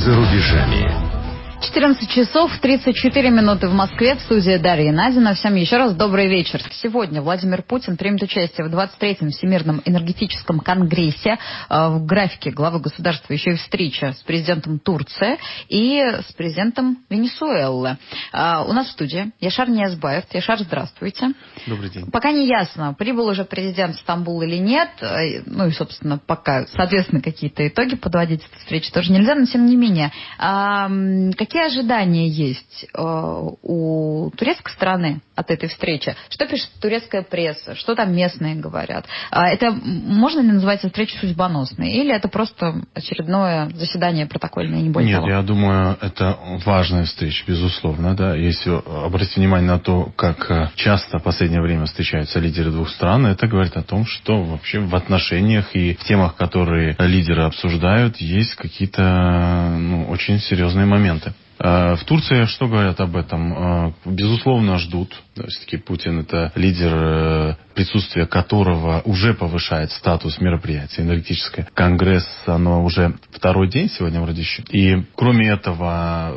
за рубежами. 14 часов 34 минуты в Москве, в студии Дарья Надина. Всем еще раз добрый вечер. Сегодня Владимир Путин примет участие в 23-м Всемирном энергетическом конгрессе. Э, в графике главы государства еще и встреча с президентом Турции и с президентом Венесуэлы. Э, у нас в студии Яшар Ниязбаев. Яшар, здравствуйте. Добрый день. Пока не ясно, прибыл уже президент в Стамбул или нет. Э, ну и, собственно, пока, соответственно, какие-то итоги подводить этой встречи тоже нельзя, но тем не менее. Какие ожидания есть э, у турецкой стороны от этой встречи? Что пишет турецкая пресса? Что там местные говорят? А это можно ли называть встречу судьбоносной? Или это просто очередное заседание протокольное, не более Нет, того? я думаю, это важная встреча, безусловно. Да? Если обратить внимание на то, как э, часто в последнее время встречаются лидеры двух стран, это говорит о том, что вообще в отношениях и в темах, которые лидеры обсуждают, есть какие-то ну, очень серьезные моменты. Э, в Турции что говорят об этом? Э, безусловно, ждут. Все-таки Путин это лидер, э, присутствие которого уже повышает статус мероприятия энергетическое. Конгресс, оно уже второй день сегодня вроде еще. И кроме этого,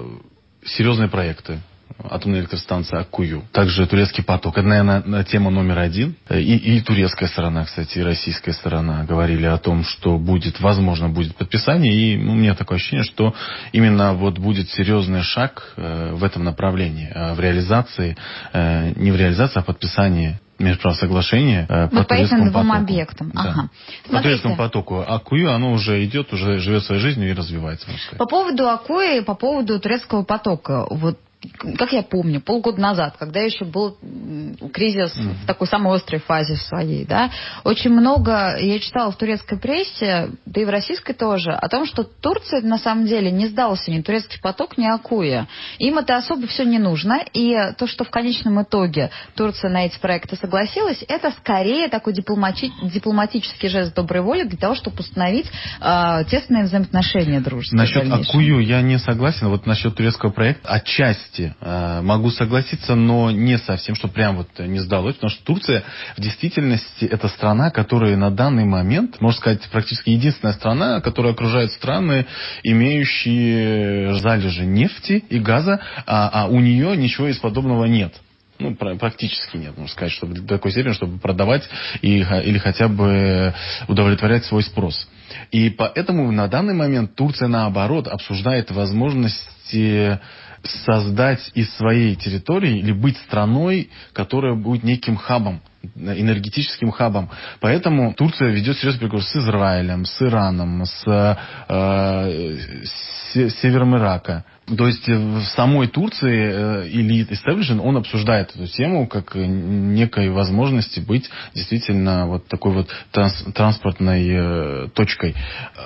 серьезные проекты атомная электростанция Акую. Также турецкий поток. Это, наверное, тема номер один. И, и турецкая сторона, кстати, и российская сторона говорили о том, что будет, возможно, будет подписание. И ну, у меня такое ощущение, что именно вот будет серьезный шаг э, в этом направлении, э, в реализации, э, не в реализации, а в подписании межправ соглашения э, по, по турецкому двум потоку. объектам. Да. Ага. По турецкому потоку. Акую, оно уже идет, уже живет своей жизнью и развивается. По поводу Акуи, по поводу турецкого потока. Вот как я помню, полгода назад, когда еще был кризис в такой самой острой фазе своей, да, очень много я читала в турецкой прессе, да и в российской тоже, о том, что Турция на самом деле не сдался ни турецкий поток, ни Акуя. Им это особо все не нужно, и то, что в конечном итоге Турция на эти проекты согласилась, это скорее такой дипломати- дипломатический жест доброй воли для того, чтобы установить э, тесные взаимоотношения дружеские. Насчет Акую я не согласен, вот насчет турецкого проекта отчасти части могу согласиться, но не совсем, что прям вот не сдалось, потому что Турция в действительности это страна, которая на данный момент, можно сказать, практически единственная страна, которая окружает страны, имеющие залежи нефти и газа, а, а у нее ничего из подобного нет ну, практически нет, можно сказать, чтобы до такой степени, чтобы продавать и, или хотя бы удовлетворять свой спрос. И поэтому на данный момент Турция, наоборот, обсуждает возможности создать из своей территории или быть страной, которая будет неким хабом, энергетическим хабом. Поэтому Турция ведет серьезный переговоры с Израилем, с Ираном, с, э, с севером Ирака. То есть в самой Турции элит Establishment, он обсуждает эту тему как некой возможности быть действительно вот такой вот транс, транспортной э, точкой.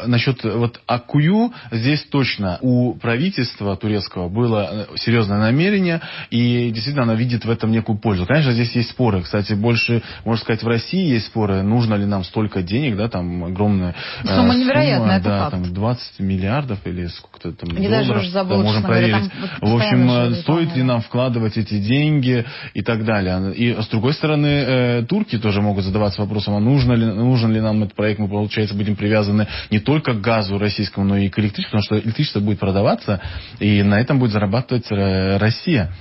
Насчет вот Акую, здесь точно у правительства турецкого было серьезное намерение, и действительно она видит в этом некую пользу. Конечно, здесь есть споры. Кстати, больше, можно сказать, в России есть споры, нужно ли нам столько денег, да, там огромная сумма, э, невероятная, сумма, да, факт. там 20 миллиардов или сколько-то там Не долларов. даже уже забыла, можем проверить. В общем, стоит ли нам вкладывать эти деньги и так далее. И с другой стороны, э, турки тоже могут задаваться вопросом, а нужно ли, нужен ли нам этот проект, мы, получается, будем привязаны не только к газу российскому, но и к электричеству, потому что электричество будет продаваться, и на этом будет зарабатывать э, Россия.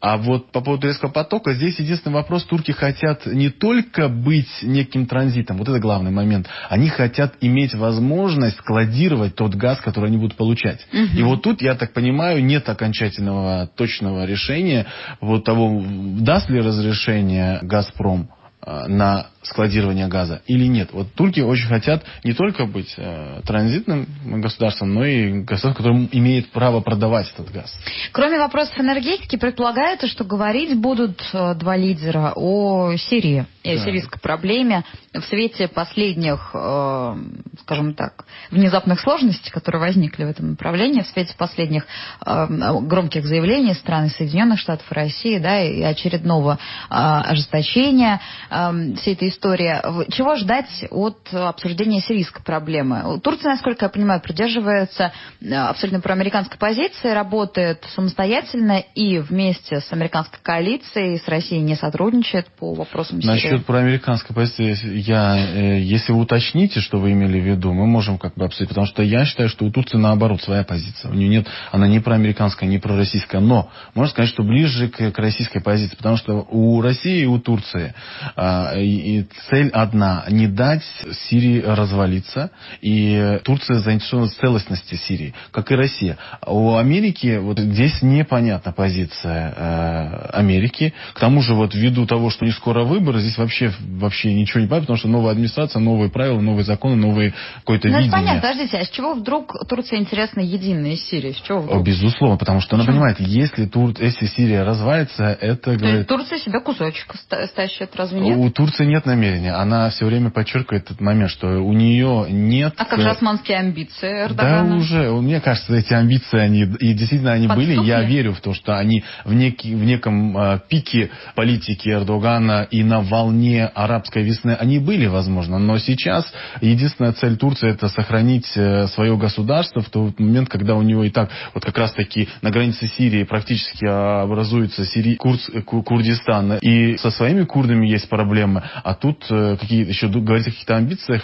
А вот по поводу турецкого потока, здесь единственный вопрос, турки хотят не только быть неким транзитом, вот это главный момент, они хотят иметь возможность складировать тот газ, который они будут получать. Угу. И вот тут, я так понимаю, нет окончательного точного решения, вот того, даст ли разрешение «Газпром» э, на складирования газа или нет. Вот турки очень хотят не только быть э, транзитным государством, но и государством, которое имеет право продавать этот газ. Кроме вопросов энергетики, предполагается, что говорить будут э, два лидера о Сирии и да. о сирийской проблеме в свете последних, э, скажем так, внезапных сложностей, которые возникли в этом направлении, в свете последних э, громких заявлений стран Соединенных Штатов и России, да, и очередного э, ожесточения э, всей этой этой истории. Чего ждать от обсуждения сирийской проблемы? Турция, насколько я понимаю, придерживается э, абсолютно проамериканской позиции, работает самостоятельно и вместе с американской коалицией, с Россией не сотрудничает по вопросам Сирии. Насчет проамериканской позиции, я, э, если вы уточните, что вы имели в виду, мы можем как бы обсудить, потому что я считаю, что у Турции наоборот своя позиция. У нее нет, она не проамериканская, не пророссийская, но можно сказать, что ближе к, к российской позиции, потому что у России и у Турции а, и, и цель одна – не дать Сирии развалиться, и Турция заинтересована в целостности Сирии, как и Россия. У Америки вот здесь непонятна позиция э, Америки, к тому же вот ввиду того, что не скоро выборы, здесь вообще, вообще ничего не понятно, потому что новая администрация, новые правила, новые законы, новые какое-то ну, видение. понятно, подождите, а с чего вдруг Турция интересна единой из Сирии? С чего вдруг? Безусловно, потому что Почему? она понимает, если, Тур... если Сирия развалится, это... То говорит... Турция себя кусочек стащит, разве нет? У Турции нет намерения. Она все время подчеркивает этот момент, что у нее нет... А как же османские амбиции Эрдогана? Да уже, мне кажется, эти амбиции, они и действительно они Подступли? были. Я верю в то, что они в, неки, в неком э, пике политики Эрдогана и на волне арабской весны они были, возможно. Но сейчас единственная цель Турции это сохранить э, свое государство в тот момент, когда у него и так вот как раз таки на границе Сирии практически образуется Сирий, Курц, Курдистан. И со своими курдами есть проблемы. А тут э, какие еще говорить о каких-то амбициях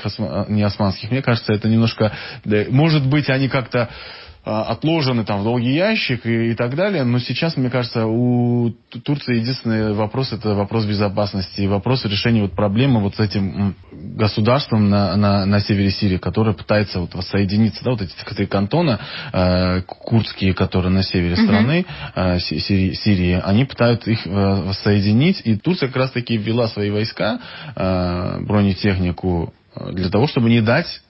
не османских, мне кажется, это немножко... Может быть, они как-то отложены там в долгий ящик и, и так далее. Но сейчас, мне кажется, у Турции единственный вопрос это вопрос безопасности и вопрос решения вот проблемы вот с этим государством на, на, на севере Сирии, которое пытается вот воссоединиться, да, вот эти три кантона э, курдские, которые на севере страны э, Сирии, Сирии, они пытаются их э, воссоединить, и Турция как раз таки ввела свои войска, э, бронетехнику э, для того, чтобы не дать Э,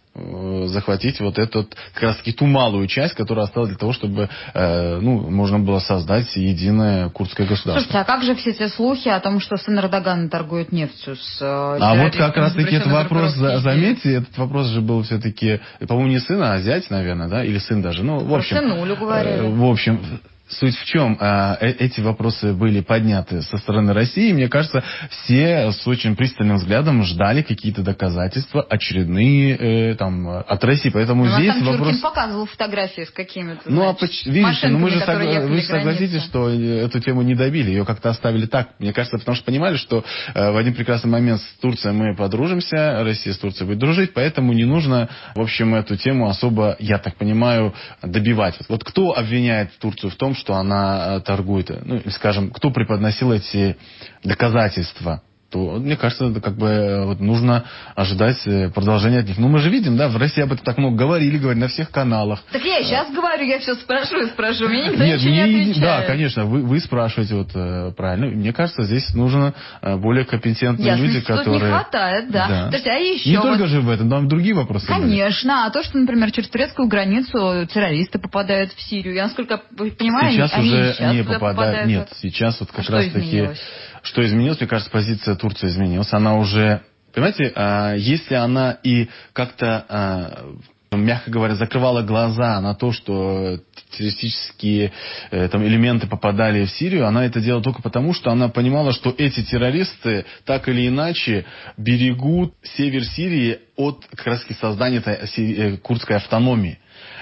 захватить вот эту как раз таки ту малую часть, которая осталась для того, чтобы э, ну, можно было создать единое курдское государство. Слушайте, а как же все те слухи о том, что сын Эрдогана торгует нефтью с э, А вот как раз таки этот вопрос, заметьте, этот вопрос же был все-таки, по-моему, не сын, а зять, наверное, да, или сын даже. Ну, в общем, Сынулю говорили. Э, в общем, Суть в чем? А, э, эти вопросы были подняты со стороны России. Мне кажется, все с очень пристальным взглядом ждали какие-то доказательства очередные э, там, от России. Поэтому Но здесь там вопрос... Чуркин показывал фотографии с какими-то Ну, а поч... видите, ну, мы же сог... вы согласитесь, что эту тему не добили. Ее как-то оставили так. Мне кажется, потому что понимали, что э, в один прекрасный момент с Турцией мы подружимся, Россия с Турцией будет дружить, поэтому не нужно, в общем, эту тему особо, я так понимаю, добивать. Вот кто обвиняет Турцию в том, что она э, торгует. Ну, скажем, кто преподносил эти доказательства то, мне кажется, это как бы э, вот, нужно ожидать э, продолжения от них. Ну, мы же видим, да, в России об этом так много говорили, говорили на всех каналах. Так я и сейчас говорю, я все спрашиваю, спрашиваю, мне никто Нет, ничего не, не отвечает. Да, конечно, вы, вы спрашиваете вот э, правильно. Мне кажется, здесь нужно более компетентные Ясно, люди, которые... не хватает, да. да. То есть, а еще... Не вот... только же в этом, но и другие вопросы. Конечно, были. а то, что, например, через турецкую границу террористы попадают в Сирию, я насколько понимаю, сейчас они, уже они сейчас не попадают. попадают. Нет, сейчас вот как а раз таки что изменилось, мне кажется, позиция Турции изменилась. Она уже, понимаете, а, если она и как-то а, мягко говоря, закрывала глаза на то, что террористические э, там, элементы попадали в Сирию, она это делала только потому, что она понимала, что эти террористы так или иначе берегут север Сирии от как раз создания этой э, курдской автономии.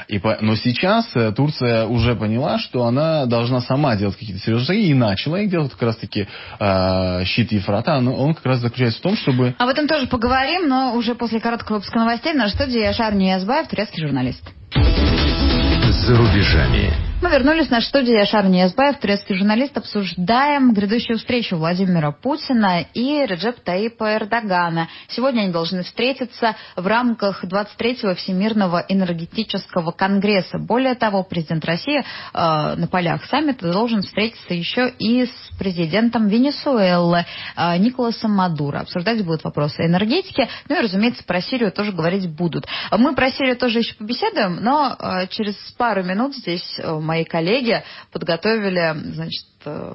И по... Но сейчас э, Турция уже поняла, что она должна сама делать какие-то серьезные шаги, и начала их делать как раз-таки э, щит Ефрата. Он, он как раз заключается в том, чтобы... Об этом тоже поговорим, но уже после короткого выпуска новостей в нашей студии Шарни Язбаев, турецкий журналист. За рубежами. Мы вернулись на студию Яшар Ниязбаев, турецкий журналист. Обсуждаем грядущую встречу Владимира Путина и Реджеп Таипа Эрдогана. Сегодня они должны встретиться в рамках 23-го Всемирного энергетического конгресса. Более того, президент России э, на полях саммита должен встретиться еще и с президентом Венесуэлы э, Николасом Мадуро. Обсуждать будут вопросы энергетики. Ну и, разумеется, про Сирию тоже говорить будут. Мы про Сирию тоже еще побеседуем, но э, через пару минут здесь э, мои коллеги подготовили, значит, э,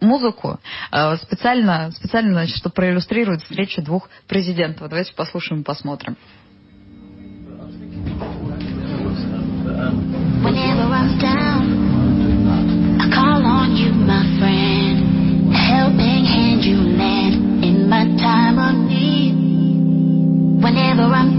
музыку э, специально, специально, значит, чтобы проиллюстрировать встречу двух президентов. Давайте послушаем и посмотрим. Whenever I'm.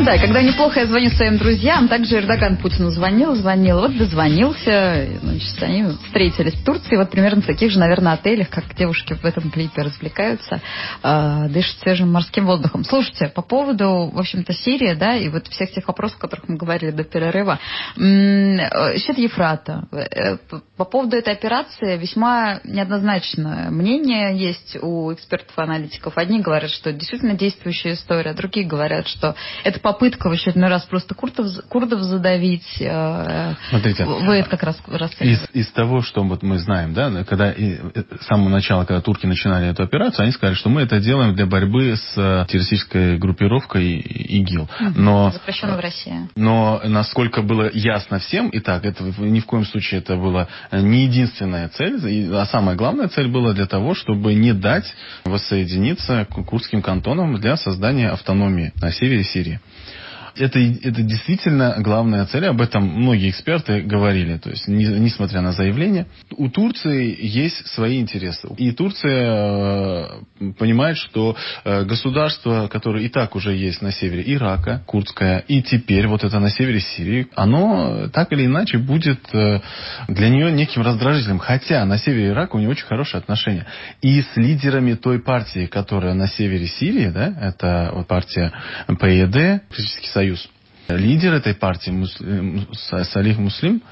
Ну да, когда неплохо я звоню своим друзьям, также Эрдоган Путину звонил, звонил, вот дозвонился, значит, они встретились в Турции, вот примерно в таких же, наверное, отелях, как девушки в этом клипе развлекаются, э, дышат свежим морским воздухом. Слушайте, по поводу, в общем-то, Сирии, да, и вот всех тех вопросов, о которых мы говорили до перерыва, счет Ефрата. Э, по поводу этой операции весьма неоднозначное мнение есть у экспертов и аналитиков. Одни говорят, что действительно действующая история, другие говорят, что это попытка в очередной раз просто курдов, курдов задавить. Э, Смотрите, вы это как раз из, из того, что вот мы знаем, да, когда и, э, с самого начала, когда турки начинали эту операцию, они сказали, что мы это делаем для борьбы с э, террористической группировкой ИГИЛ. Но, Запрещенной в России. Но насколько было ясно всем, и так, это ни в коем случае это была не единственная цель, а самая главная цель была для того, чтобы не дать воссоединиться курдским кантонам для создания автономии на севере Сирии это, это действительно главная цель. Об этом многие эксперты говорили. То есть, не, несмотря на заявление, у Турции есть свои интересы. И Турция э, понимает, что э, государство, которое и так уже есть на севере Ирака, курдское, и теперь вот это на севере Сирии, оно так или иначе будет э, для нее неким раздражителем. Хотя на севере Ирака у нее очень хорошие отношения. И с лидерами той партии, которая на севере Сирии, да, это вот партия ПЕД, Политический союз. Лидер этой партии, Салих Муслим,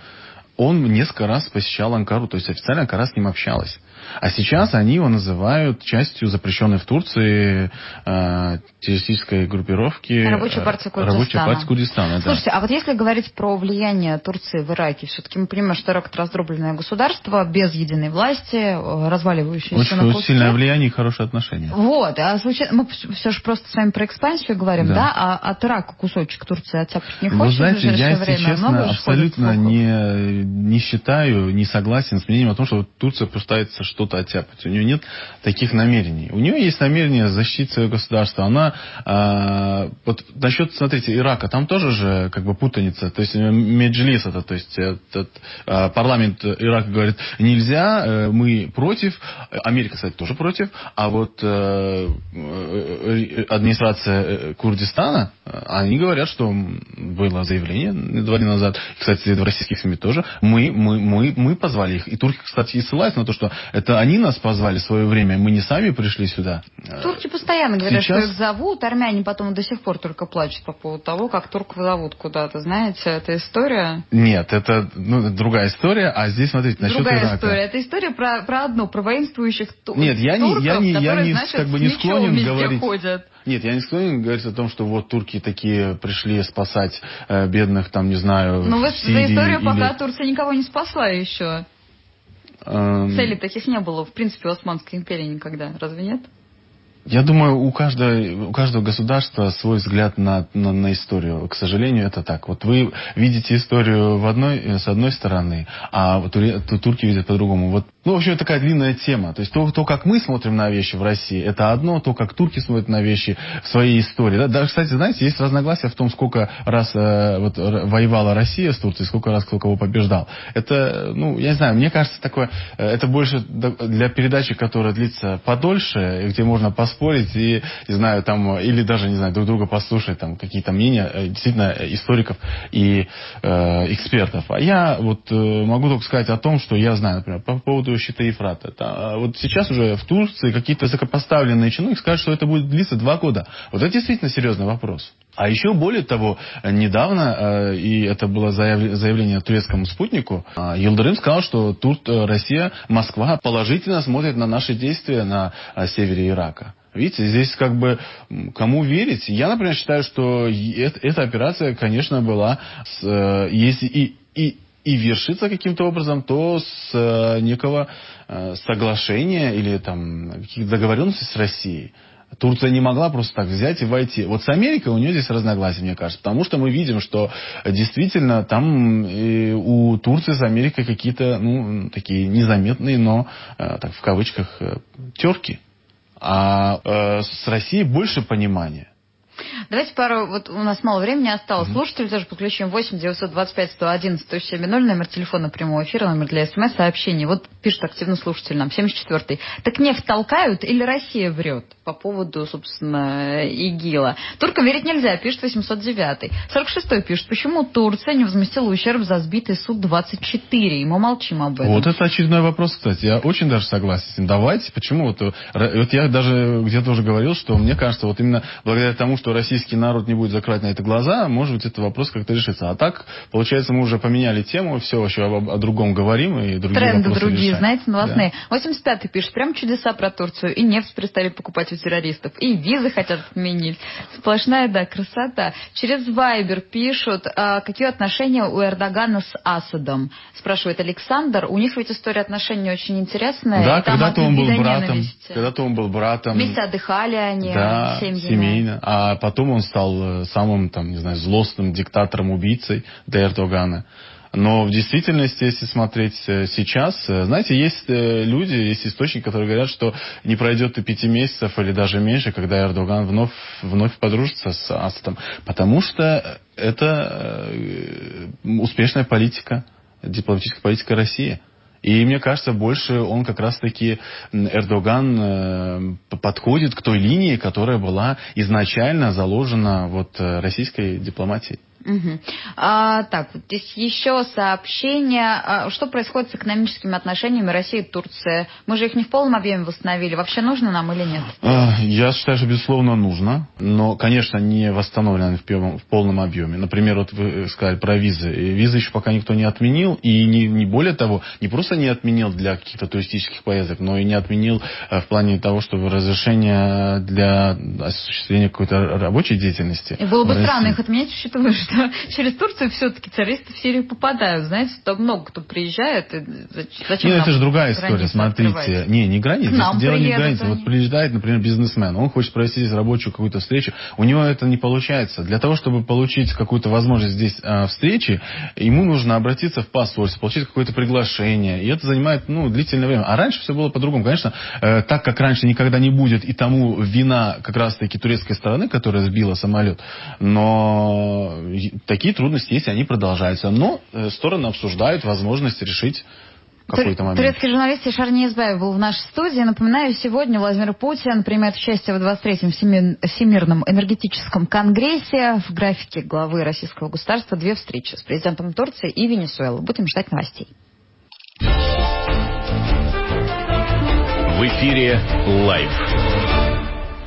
он несколько раз посещал Анкару, то есть официально Анкара с ним общалась. А сейчас они его называют частью запрещенной в Турции э, террористической группировки. Рабочей партии Курдистана. Рабочей партии Курдистана, Слушайте, а вот если говорить про влияние Турции в Ираке, все-таки мы понимаем, что Ирак это раздробленное государство, без единой власти, разваливающееся очень, на Очень сильное влияние и хорошие отношения. Вот, а случайно, мы все же просто с вами про экспансию говорим, да, да? а от Ирака кусочек Турции оттяпать не хочет Вы знаете, в я, время? честно, абсолютно не, не считаю, не согласен с мнением о том, что Турция пытается что-то оттяпать. У нее нет таких намерений. У нее есть намерение защитить свое государство. Она, э, вот насчет, смотрите, Ирака, там тоже же как бы путаница. То есть Меджлис это, то есть этот, э, парламент Ирака говорит, нельзя, э, мы против. Америка, кстати, тоже против. А вот э, э, администрация Курдистана, они говорят, что было заявление два дня назад, кстати, в российских СМИ тоже, мы, мы, мы, мы позвали их. И турки, кстати, и ссылаются на то, что это они нас позвали в свое время, мы не сами пришли сюда. Турки постоянно говорят, Сейчас... что их зовут, армяне потом до сих пор только плачут по поводу того, как турков зовут куда-то. Знаете, эта история... Нет, это ну, другая история, а здесь, смотрите, насчет Другая Ирака. история. Это история про, про одно, про воинствующих ту... Нет, я турков, не, я не, которые, я не, значит, как бы не склонен говорить... Ходят. Нет, я не склонен говорить о том, что вот турки такие пришли спасать э, бедных, там, не знаю, Ну, Сирии за историю или... пока Турция никого не спасла еще. Эм... Целей таких не было, в принципе, у Османской империи никогда. Разве нет? Я думаю, у каждого, у каждого государства свой взгляд на, на, на историю. К сожалению, это так. Вот вы видите историю в одной, с одной стороны, а тури, турки видят по-другому. Вот, ну, в общем, это такая длинная тема. То есть то, то, как мы смотрим на вещи в России, это одно, то, как турки смотрят на вещи в своей истории. Да? Даже, кстати, знаете, есть разногласия в том, сколько раз э, вот, воевала Россия с Турцией, сколько раз кто кого побеждал. Это, ну, я не знаю, мне кажется, такое, э, это больше для передачи, которая длится подольше, где можно поспорить поспорить и, не знаю, там, или даже, не знаю, друг друга послушать, там, какие-то мнения, э, действительно, историков и э, экспертов. А я вот э, могу только сказать о том, что я знаю, например, по поводу щита Ефрата. Это, вот сейчас уже в Турции какие-то высокопоставленные чиновники скажут, что это будет длиться два года. Вот это действительно серьезный вопрос. А еще более того, недавно, э, и это было заявление турецкому спутнику, э, Елдырым сказал, что Тур, Россия, Москва положительно смотрит на наши действия на севере Ирака. Видите, здесь как бы кому верить. Я, например, считаю, что эта операция, конечно, была, с, э, если и, и, и вершится каким-то образом, то с э, некого э, соглашения или там каких-то договоренностей с Россией. Турция не могла просто так взять и войти. Вот с Америкой у нее здесь разногласия, мне кажется. Потому что мы видим, что действительно там у Турции с Америкой какие-то, ну, такие незаметные, но, так в кавычках, терки а э, с Россией больше понимания. Давайте пару, вот у нас мало времени осталось. Mm-hmm. Слушатели тоже подключим 8 925 111 170 номер телефона прямого эфира, номер для смс-сообщений. Вот пишет активно слушатель нам, 74-й. Так нефть толкают или Россия врет по поводу, собственно, ИГИЛа? Туркам верить нельзя, пишет 809-й. 46-й пишет, почему Турция не возместила ущерб за сбитый Су-24? И мы молчим об этом. Вот это очередной вопрос, кстати. Я очень даже согласен с ним. Давайте, почему? Вот, вот я даже где-то уже говорил, что мне кажется, вот именно благодаря тому, что российский народ не будет закрывать на это глаза, может быть, этот вопрос как-то решится. А так, получается, мы уже поменяли тему, все еще о, о другом говорим и другие Тренды другие, решаем. знаете, новостные. Да. 85-й пишет, прям чудеса про Турцию. И нефть перестали покупать у террористов, и визы хотят отменить. Сплошная, да, красота. Через Вайбер пишут, а, какие отношения у Эрдогана с Асадом. Спрашивает Александр. У них ведь история отношений очень интересная. Да, когда-то он был братом. Когда-то он был братом. Вместе отдыхали они да, семьями. семейно. А потом он стал э, самым, там, не знаю, злостным диктатором-убийцей для Эрдогана. Но в действительности, если смотреть э, сейчас, э, знаете, есть люди, есть источники, которые говорят, что не пройдет и пяти месяцев или даже меньше, когда Эрдоган вновь, вновь подружится с Асадом. Потому что это успешная политика, дипломатическая политика России. И мне кажется, больше он как раз-таки, Эрдоган, э, подходит к той линии, которая была изначально заложена вот э, российской дипломатией. Угу. А, так, вот здесь еще сообщение. А, что происходит с экономическими отношениями России и Турции? Мы же их не в полном объеме восстановили. Вообще нужно нам или нет? А, я считаю, что безусловно нужно. Но, конечно, не восстановлено в, полном объеме. Например, вот вы сказали про визы. Визы еще пока никто не отменил. И не, не более того, не просто не отменил для каких-то туристических поездок, но и не отменил э, в плане того, чтобы разрешение для осуществления какой-то рабочей деятельности. И было бы странно их отменять, учитывая, что через Турцию все-таки террористы в Сирию попадают. Знаете, там много кто приезжает. И зачем Нет, это же другая история, смотрите. Открывать? Не, не граница. Нам дело не граница. Они. Вот приезжает, например, бизнесмен, он хочет провести здесь рабочую какую-то встречу, у него это не получается. Для того, чтобы получить какую-то возможность здесь э, встречи, ему нужно обратиться в посольство, получить какое-то приглашение. И это занимает ну, длительное время. А раньше все было по-другому. Конечно, э, так как раньше никогда не будет, и тому вина как раз-таки турецкой стороны, которая сбила самолет. Но такие трудности есть, они продолжаются. Но э, стороны обсуждают возможность решить какой-то момент. Турецкий журналист Ишар Неизбаев был в нашей студии. Напоминаю, сегодня Владимир Путин примет участие в 23-м Всемирном энергетическом конгрессе. В графике главы российского государства две встречи с президентом Турции и Венесуэлы. Будем ждать новостей. В эфире «Лайф».